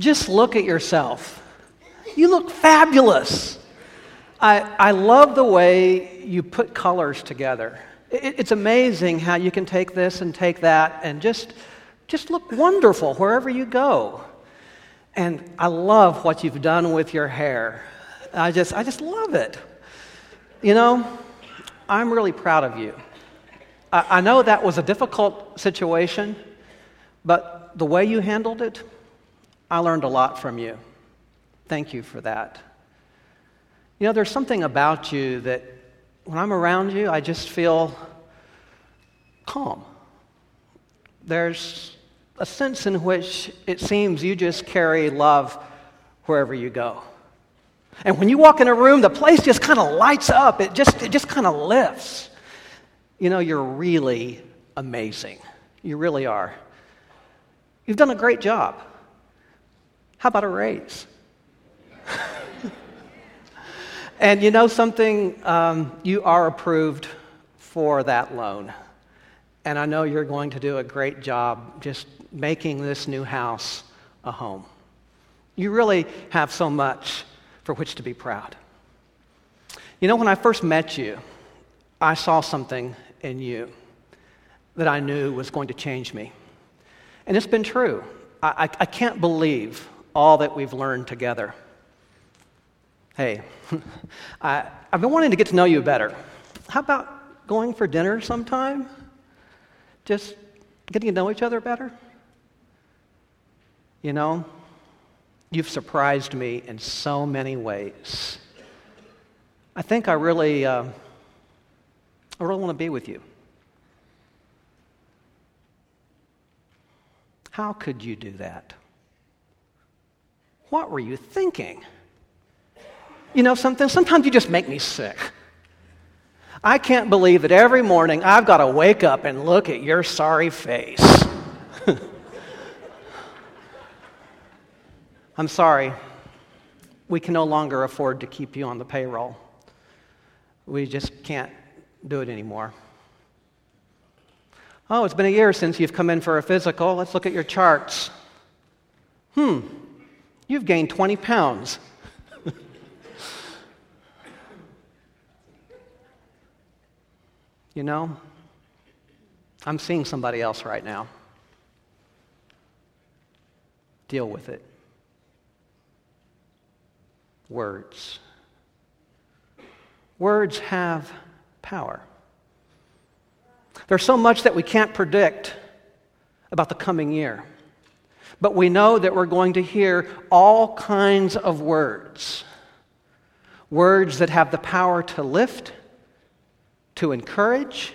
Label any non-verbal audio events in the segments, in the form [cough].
Just look at yourself. You look fabulous. I, I love the way you put colors together. It, it's amazing how you can take this and take that and just, just look wonderful wherever you go. And I love what you've done with your hair. I just, I just love it. You know, I'm really proud of you. I, I know that was a difficult situation, but the way you handled it, I learned a lot from you. Thank you for that. You know, there's something about you that when I'm around you, I just feel calm. There's a sense in which it seems you just carry love wherever you go. And when you walk in a room, the place just kind of lights up. It just, it just kind of lifts. You know, you're really amazing. You really are. You've done a great job. How about a raise? [laughs] and you know something? Um, you are approved for that loan. And I know you're going to do a great job just making this new house a home. You really have so much for which to be proud. You know, when I first met you, I saw something in you that I knew was going to change me. And it's been true. I, I, I can't believe all that we've learned together. Hey, [laughs] I, I've been wanting to get to know you better. How about going for dinner sometime? Just getting to know each other better? You know, You've surprised me in so many ways. I think I really, uh, I really want to be with you. How could you do that? What were you thinking? You know something? Sometimes you just make me sick. I can't believe that every morning I've got to wake up and look at your sorry face. [laughs] I'm sorry, we can no longer afford to keep you on the payroll. We just can't do it anymore. Oh, it's been a year since you've come in for a physical. Let's look at your charts. Hmm, you've gained 20 pounds. you know, I'm seeing somebody else right now. Deal with it words. Words have power. There's so much that we can't predict about the coming year. But we know that we're going to hear all kinds of words. Words that have the power to lift, to encourage,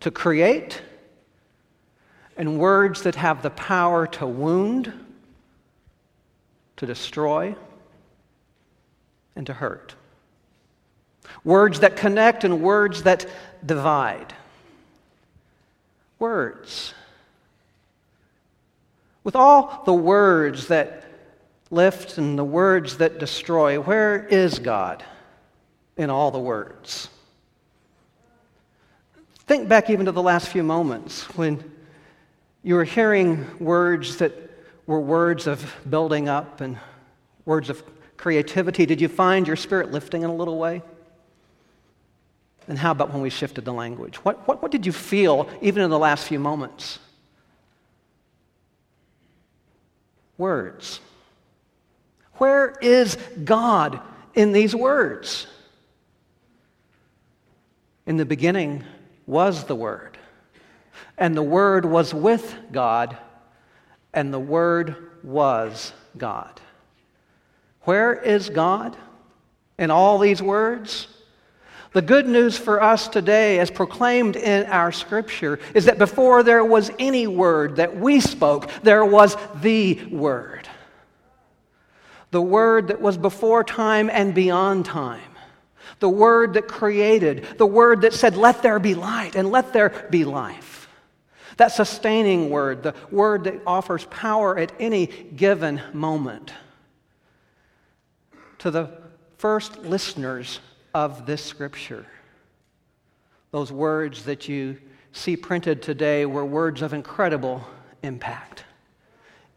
to create, and words that have the power to wound, to destroy, and to hurt. Words that connect and words that divide. Words. With all the words that lift and the words that destroy, where is God in all the words? Think back even to the last few moments when you were hearing words that were words of building up and words of creativity, did you find your spirit lifting in a little way? And how about when we shifted the language? What, what, what did you feel even in the last few moments? Words. Where is God in these words? In the beginning was the Word, and the Word was with God, and the Word was God. Where is God in all these words? The good news for us today, as proclaimed in our scripture, is that before there was any word that we spoke, there was the Word. The Word that was before time and beyond time. The Word that created. The Word that said, Let there be light and let there be life. That sustaining Word, the Word that offers power at any given moment to the first listeners of this scripture. Those words that you see printed today were words of incredible impact,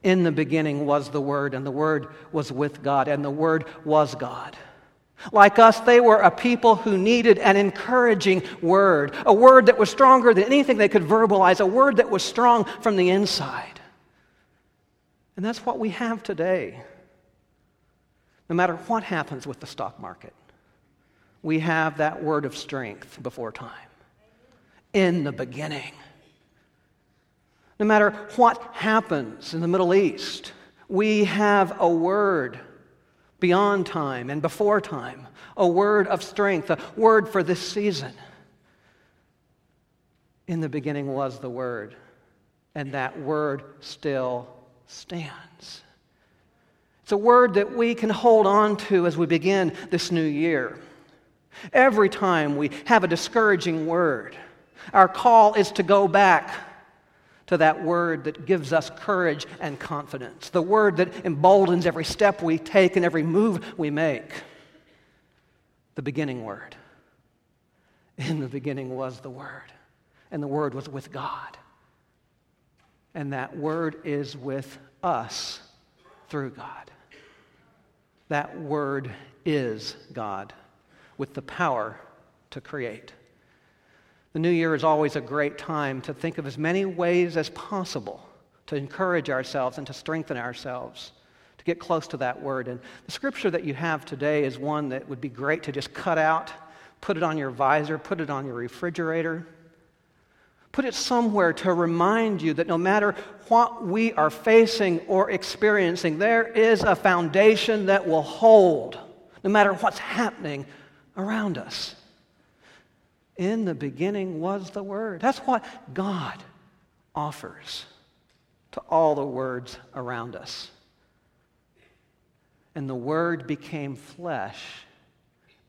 In the beginning was the Word, and the Word was with God, and the Word was God. Like us, they were a people who needed an encouraging word, a word that was stronger than anything they could verbalize, a word that was strong from the inside. And that's what we have today. No matter what happens with the stock market, we have that word of strength before time. In the beginning. No matter what happens in the Middle East, we have a word beyond time and before time, a word of strength, a word for this season. In the beginning was the Word, and that Word still stands. It's a word that we can hold on to as we begin this new year. Every time we have a discouraging word, our call is to go back to that word that gives us courage and confidence, the word that emboldens every step we take and every move we make. The beginning word. In the beginning was the Word, and the Word was with God. And that Word is with us through God. That Word is God with the power to create. The new year is always a great time to think of as many ways as possible to encourage ourselves and to strengthen ourselves, to get close to that word. And the scripture that you have today is one that would be great to just cut out, put it on your visor, put it on your refrigerator. Put it somewhere to remind you that no matter what we are facing or experiencing, there is a foundation that will hold no matter what's happening around us. In the beginning was the Word. That's what God offers to all the words around us. And the Word became flesh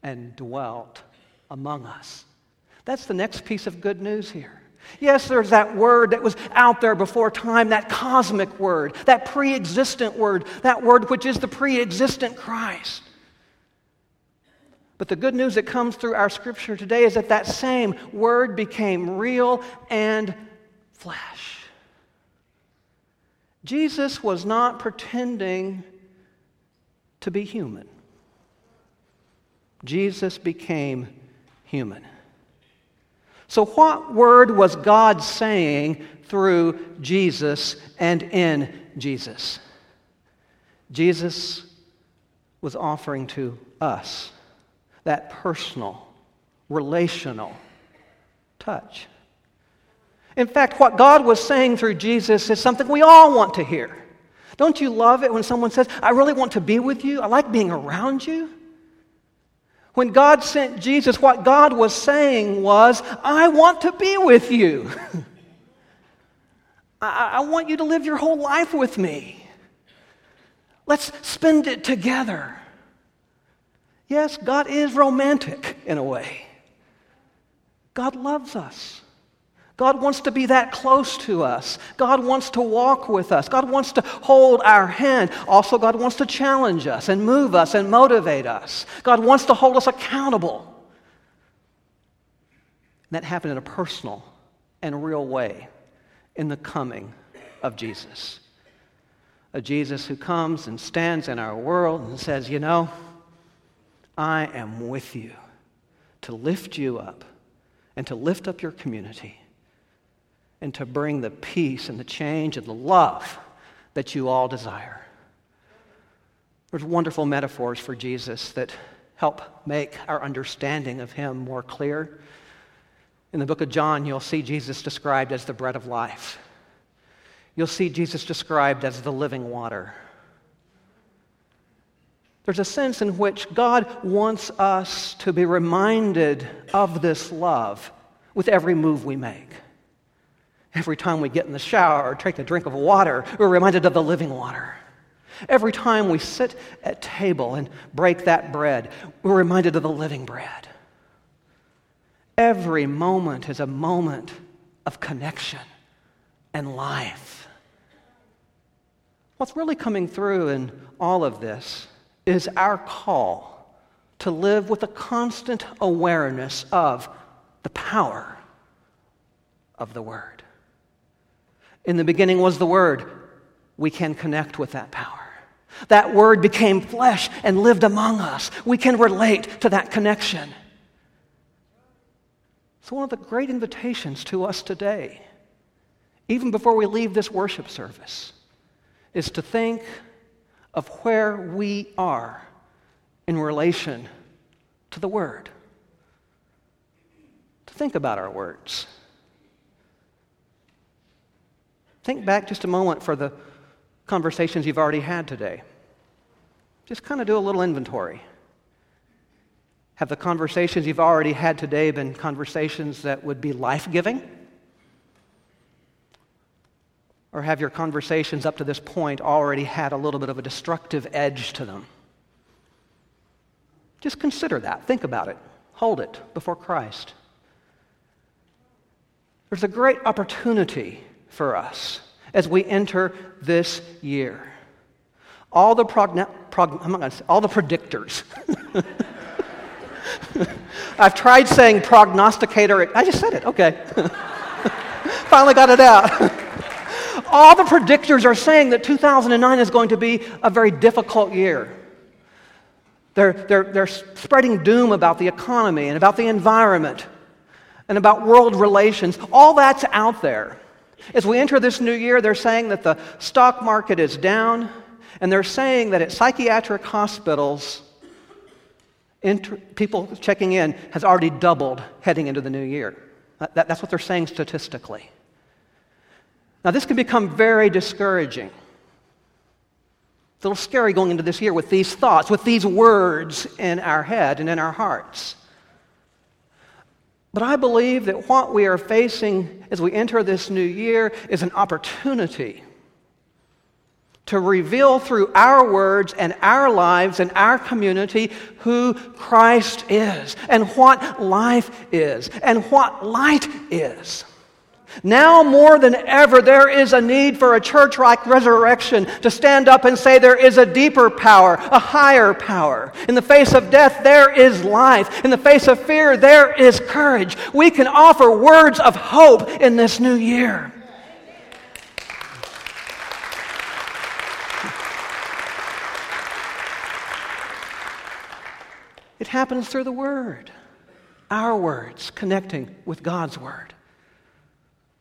and dwelt among us. That's the next piece of good news here. Yes, there's that word that was out there before time, that cosmic word, that pre existent word, that word which is the pre existent Christ. But the good news that comes through our scripture today is that that same word became real and flesh. Jesus was not pretending to be human. Jesus became human. So, what word was God saying through Jesus and in Jesus? Jesus was offering to us that personal, relational touch. In fact, what God was saying through Jesus is something we all want to hear. Don't you love it when someone says, I really want to be with you? I like being around you? When God sent Jesus, what God was saying was, I want to be with you. [laughs] I, I want you to live your whole life with me. Let's spend it together. Yes, God is romantic in a way. God loves us. God wants to be that close to us. God wants to walk with us. God wants to hold our hand. Also, God wants to challenge us and move us and motivate us. God wants to hold us accountable. And that happened in a personal and real way in the coming of Jesus. A Jesus who comes and stands in our world and says, You know, I am with you to lift you up and to lift up your community and to bring the peace and the change and the love that you all desire. There's wonderful metaphors for Jesus that help make our understanding of him more clear. In the book of John, you'll see Jesus described as the bread of life. You'll see Jesus described as the living water. There's a sense in which God wants us to be reminded of this love with every move we make. Every time we get in the shower or take a drink of water, we're reminded of the living water. Every time we sit at table and break that bread, we're reminded of the living bread. Every moment is a moment of connection and life. What's really coming through in all of this is our call to live with a constant awareness of the power of the Word. In the beginning was the Word, we can connect with that power. That word became flesh and lived among us. We can relate to that connection. So, one of the great invitations to us today, even before we leave this worship service, is to think of where we are in relation to the Word. To think about our words. Think back just a moment for the conversations you've already had today. Just kind of do a little inventory. Have the conversations you've already had today been conversations that would be life giving? Or have your conversations up to this point already had a little bit of a destructive edge to them? Just consider that. Think about it. Hold it before Christ. There's a great opportunity for us as we enter this year. All the, progn- prog- I'm not gonna say, all the predictors. [laughs] I've tried saying prognosticator. I just said it. Okay. [laughs] Finally got it out. [laughs] all the predictors are saying that 2009 is going to be a very difficult year. They're, they're, they're spreading doom about the economy and about the environment and about world relations. All that's out there. As we enter this new year, they're saying that the stock market is down, and they're saying that at psychiatric hospitals, inter- people checking in has already doubled heading into the new year. That, that's what they're saying statistically. Now, this can become very discouraging. It's a little scary going into this year with these thoughts, with these words in our head and in our hearts. But I believe that what we are facing as we enter this new year is an opportunity to reveal through our words and our lives and our community who Christ is and what life is and what light is. Now more than ever, there is a need for a church like resurrection to stand up and say there is a deeper power, a higher power. In the face of death, there is life. In the face of fear, there is courage. We can offer words of hope in this new year. It happens through the Word, our words connecting with God's Word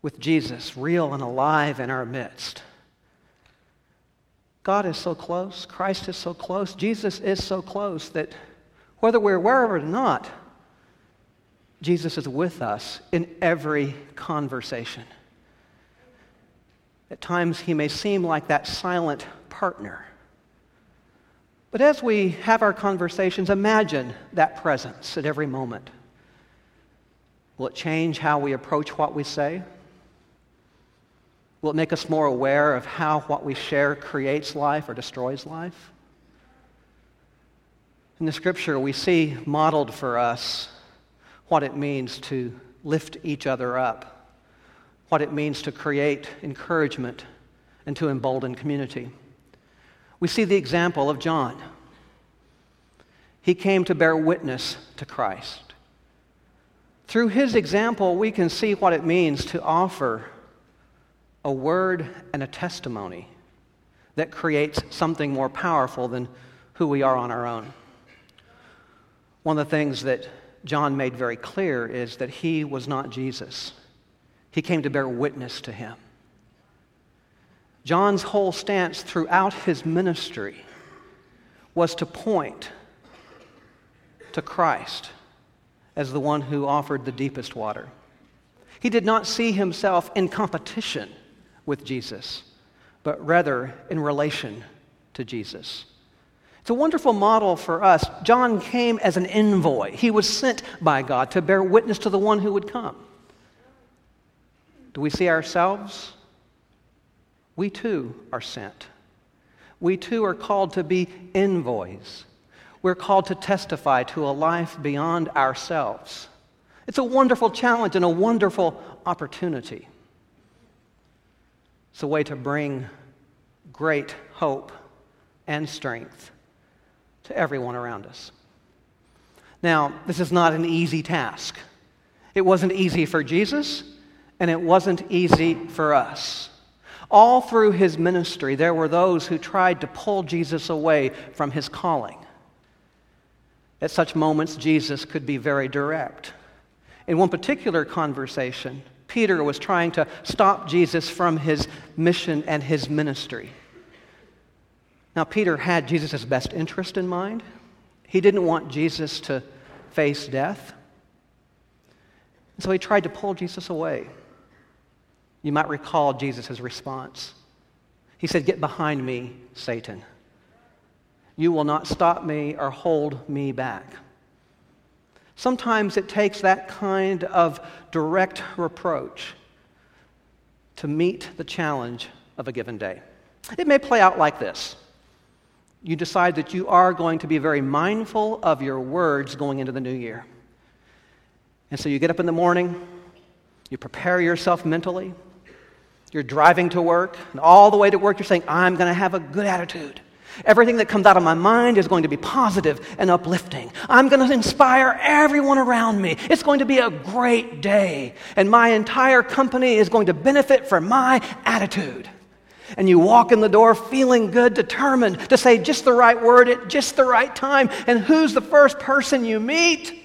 with Jesus real and alive in our midst. God is so close, Christ is so close, Jesus is so close that whether we're aware of it or not, Jesus is with us in every conversation. At times, he may seem like that silent partner. But as we have our conversations, imagine that presence at every moment. Will it change how we approach what we say? Will it make us more aware of how what we share creates life or destroys life? In the scripture, we see modeled for us what it means to lift each other up, what it means to create encouragement and to embolden community. We see the example of John. He came to bear witness to Christ. Through his example, we can see what it means to offer a word and a testimony that creates something more powerful than who we are on our own. One of the things that John made very clear is that he was not Jesus. He came to bear witness to him. John's whole stance throughout his ministry was to point to Christ as the one who offered the deepest water. He did not see himself in competition with Jesus, but rather in relation to Jesus. It's a wonderful model for us. John came as an envoy, he was sent by God to bear witness to the one who would come. Do we see ourselves? We too are sent. We too are called to be envoys. We're called to testify to a life beyond ourselves. It's a wonderful challenge and a wonderful opportunity. It's a way to bring great hope and strength to everyone around us. Now, this is not an easy task. It wasn't easy for Jesus, and it wasn't easy for us. All through his ministry, there were those who tried to pull Jesus away from his calling. At such moments, Jesus could be very direct. In one particular conversation, Peter was trying to stop Jesus from his mission and his ministry. Now, Peter had Jesus' best interest in mind. He didn't want Jesus to face death. And so he tried to pull Jesus away. You might recall Jesus' response. He said, Get behind me, Satan. You will not stop me or hold me back. Sometimes it takes that kind of direct reproach to meet the challenge of a given day. It may play out like this you decide that you are going to be very mindful of your words going into the new year. And so you get up in the morning, you prepare yourself mentally, you're driving to work, and all the way to work, you're saying, I'm going to have a good attitude. Everything that comes out of my mind is going to be positive and uplifting. I'm going to inspire everyone around me. It's going to be a great day, and my entire company is going to benefit from my attitude. And you walk in the door feeling good, determined to say just the right word at just the right time. And who's the first person you meet?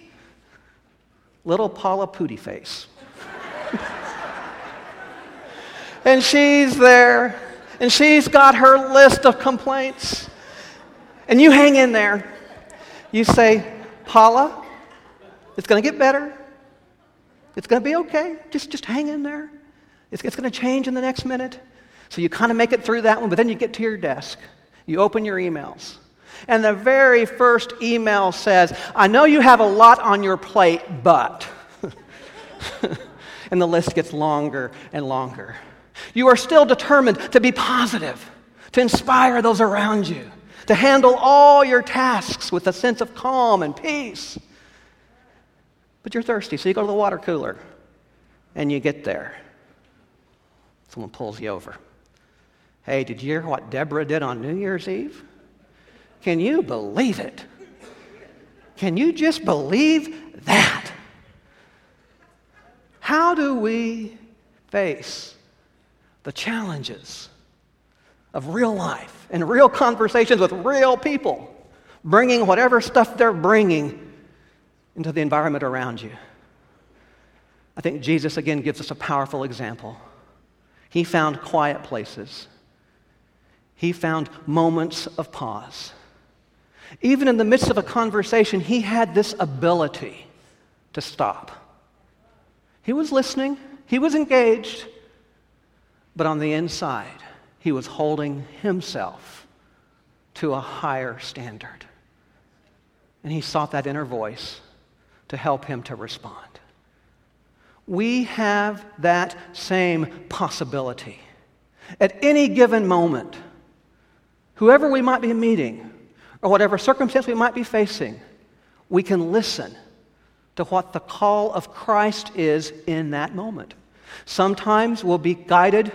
Little Paula Pooty Face. [laughs] and she's there and she's got her list of complaints. And you hang in there. You say, Paula, it's going to get better. It's going to be okay. Just, just hang in there. It's, it's going to change in the next minute. So you kind of make it through that one, but then you get to your desk. You open your emails. And the very first email says, I know you have a lot on your plate, but. [laughs] and the list gets longer and longer. You are still determined to be positive, to inspire those around you, to handle all your tasks with a sense of calm and peace. But you're thirsty, so you go to the water cooler and you get there. Someone pulls you over. Hey, did you hear what Deborah did on New Year's Eve? Can you believe it? Can you just believe that? How do we face the challenges of real life and real conversations with real people, bringing whatever stuff they're bringing into the environment around you. I think Jesus again gives us a powerful example. He found quiet places, he found moments of pause. Even in the midst of a conversation, he had this ability to stop. He was listening, he was engaged, but on the inside, he was holding himself to a higher standard. And he sought that inner voice to help him to respond. We have that same possibility. At any given moment, whoever we might be meeting, or whatever circumstance we might be facing, we can listen to what the call of Christ is in that moment. Sometimes we'll be guided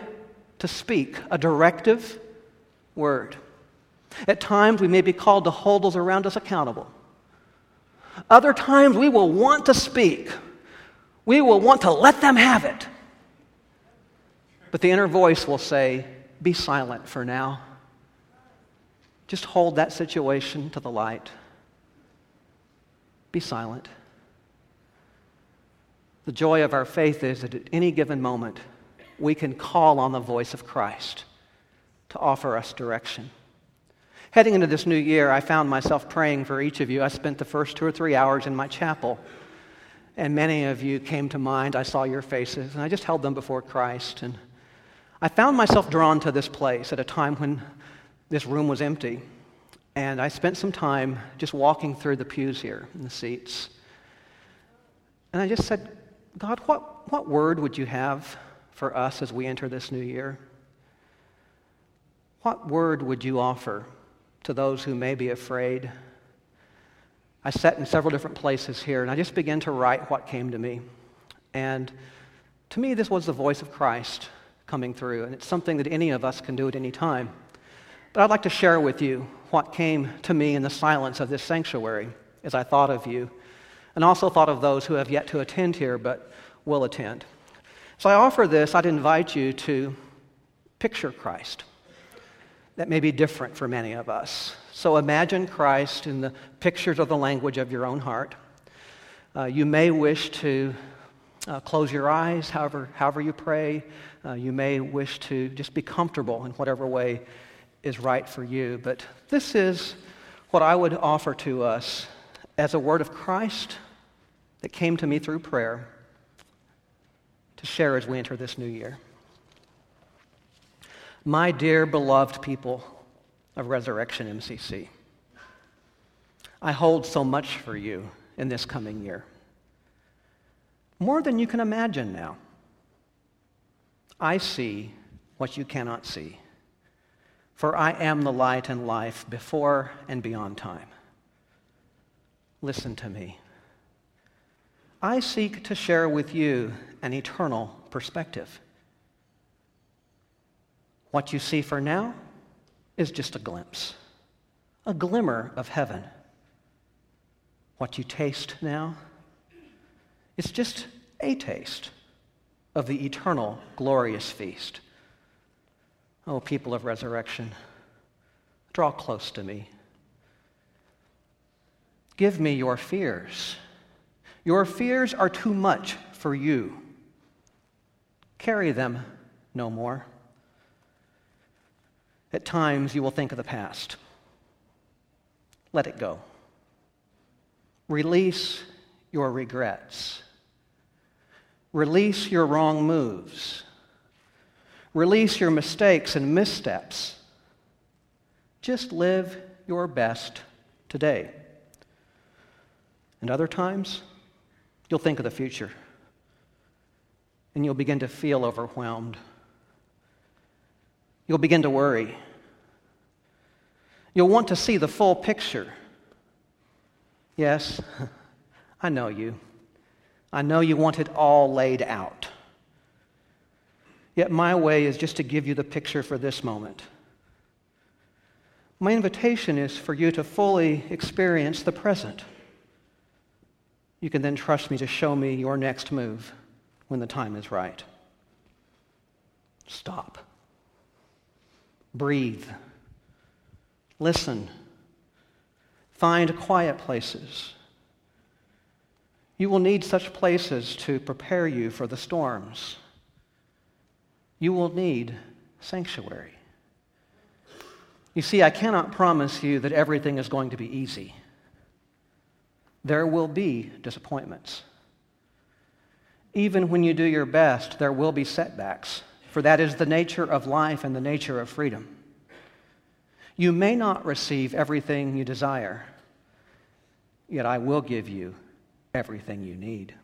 to speak a directive word. At times, we may be called to hold those around us accountable. Other times, we will want to speak. We will want to let them have it. But the inner voice will say, Be silent for now. Just hold that situation to the light. Be silent. The joy of our faith is that at any given moment, we can call on the voice of Christ to offer us direction. Heading into this new year, I found myself praying for each of you. I spent the first two or three hours in my chapel, and many of you came to mind. I saw your faces, and I just held them before Christ. And I found myself drawn to this place at a time when this room was empty. And I spent some time just walking through the pews here in the seats. And I just said, God, what, what word would you have for us as we enter this new year? What word would you offer to those who may be afraid? I sat in several different places here and I just began to write what came to me. And to me, this was the voice of Christ coming through, and it's something that any of us can do at any time. But I'd like to share with you what came to me in the silence of this sanctuary as I thought of you and also thought of those who have yet to attend here but will attend. So I offer this, I'd invite you to picture Christ. That may be different for many of us. So imagine Christ in the pictures of the language of your own heart. Uh, you may wish to uh, close your eyes, however, however you pray. Uh, you may wish to just be comfortable in whatever way is right for you. But this is what I would offer to us as a word of Christ that came to me through prayer to share as we enter this new year. My dear beloved people of Resurrection MCC, I hold so much for you in this coming year. More than you can imagine now. I see what you cannot see, for I am the light and life before and beyond time. Listen to me. I seek to share with you an eternal perspective. What you see for now is just a glimpse, a glimmer of heaven. What you taste now is just a taste of the eternal, glorious feast. Oh, people of resurrection, draw close to me. Give me your fears. Your fears are too much for you. Carry them no more. At times, you will think of the past. Let it go. Release your regrets. Release your wrong moves. Release your mistakes and missteps. Just live your best today. And other times, you'll think of the future and you'll begin to feel overwhelmed. You'll begin to worry. You'll want to see the full picture. Yes, [laughs] I know you. I know you want it all laid out. Yet my way is just to give you the picture for this moment. My invitation is for you to fully experience the present. You can then trust me to show me your next move when the time is right. Stop. Breathe. Listen. Find quiet places. You will need such places to prepare you for the storms. You will need sanctuary. You see, I cannot promise you that everything is going to be easy. There will be disappointments. Even when you do your best, there will be setbacks, for that is the nature of life and the nature of freedom. You may not receive everything you desire, yet I will give you everything you need.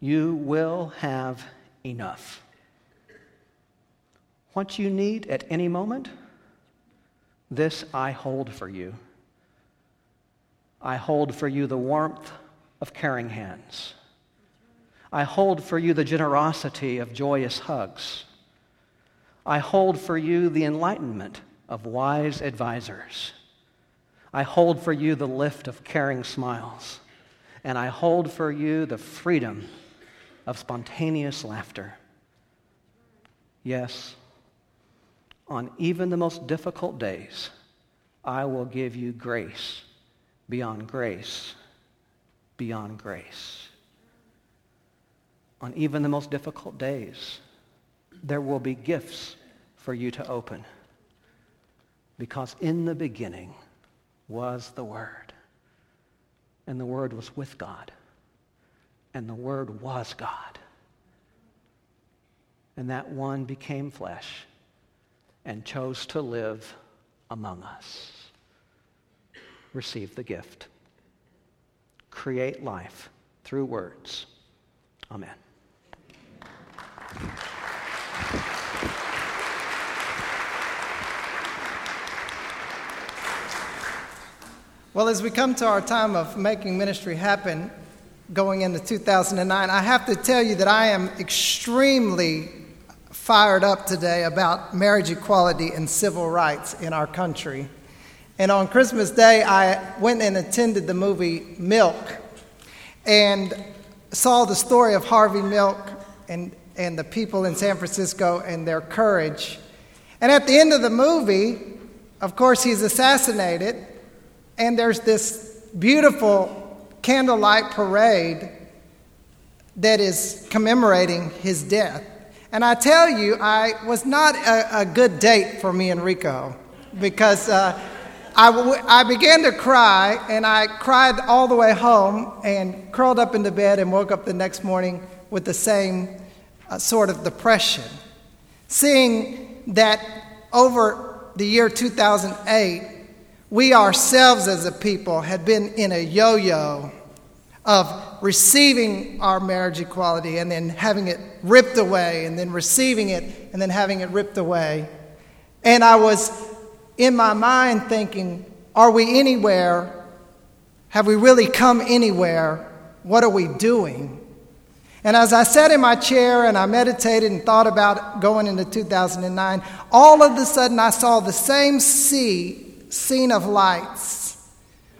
You will have enough. What you need at any moment, this I hold for you. I hold for you the warmth of caring hands. I hold for you the generosity of joyous hugs. I hold for you the enlightenment of wise advisors. I hold for you the lift of caring smiles and I hold for you the freedom of spontaneous laughter. Yes, on even the most difficult days, I will give you grace beyond grace, beyond grace. On even the most difficult days, there will be gifts for you to open. Because in the beginning was the Word and the Word was with God, and the Word was God. And that one became flesh and chose to live among us. Receive the gift. Create life through words. Amen. Well, as we come to our time of making ministry happen going into 2009, I have to tell you that I am extremely fired up today about marriage equality and civil rights in our country. And on Christmas Day, I went and attended the movie Milk and saw the story of Harvey Milk and and the people in San Francisco and their courage. And at the end of the movie, of course, he's assassinated, and there's this beautiful candlelight parade that is commemorating his death. And I tell you, I was not a, a good date for me and Rico because uh, I, w- I began to cry, and I cried all the way home and curled up into bed and woke up the next morning with the same uh, sort of depression. Seeing that over the year 2008, we ourselves as a people had been in a yo yo of receiving our marriage equality and then having it ripped away, and then receiving it and then having it ripped away. And I was in my mind thinking, are we anywhere? Have we really come anywhere? What are we doing? And as I sat in my chair and I meditated and thought about going into 2009, all of a sudden I saw the same sea, scene of lights,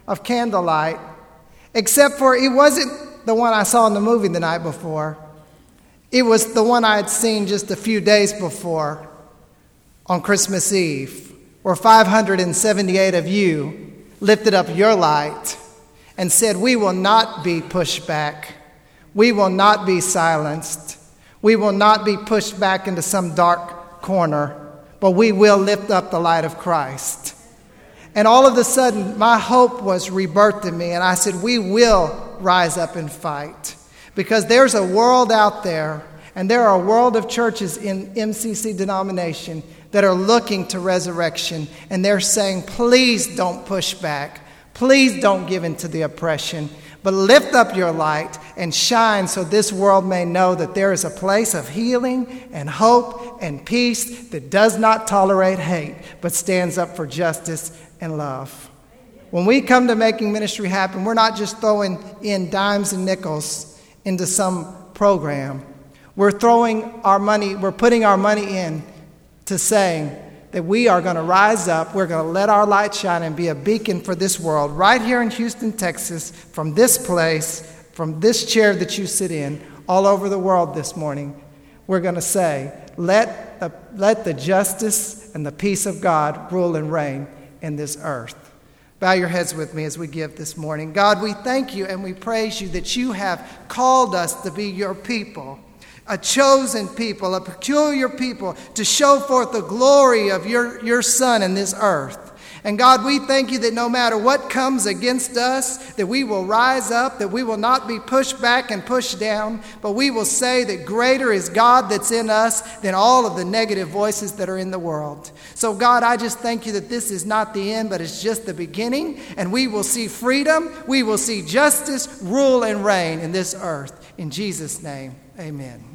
of candlelight, except for it wasn't the one I saw in the movie the night before. It was the one I had seen just a few days before on Christmas Eve where 578 of you lifted up your light and said, We will not be pushed back. We will not be silenced. We will not be pushed back into some dark corner, but we will lift up the light of Christ. And all of a sudden, my hope was rebirthed in me, and I said, We will rise up and fight. Because there's a world out there, and there are a world of churches in MCC denomination that are looking to resurrection, and they're saying, please don't push back. Please don't give in to the oppression, but lift up your light and shine so this world may know that there is a place of healing and hope and peace that does not tolerate hate, but stands up for justice and love. When we come to making ministry happen, we're not just throwing in dimes and nickels into some program. We're throwing our money, we're putting our money in to saying that we are going to rise up, we're going to let our light shine and be a beacon for this world, right here in Houston, Texas, from this place, from this chair that you sit in, all over the world this morning. We're going to say, let the, let the justice and the peace of God rule and reign in this earth. Bow your heads with me as we give this morning. God, we thank you and we praise you that you have called us to be your people a chosen people, a peculiar people to show forth the glory of your, your Son in this earth. And God, we thank you that no matter what comes against us, that we will rise up, that we will not be pushed back and pushed down, but we will say that greater is God that's in us than all of the negative voices that are in the world. So, God, I just thank you that this is not the end, but it's just the beginning, and we will see freedom, we will see justice, rule, and reign in this earth. In Jesus' name, amen.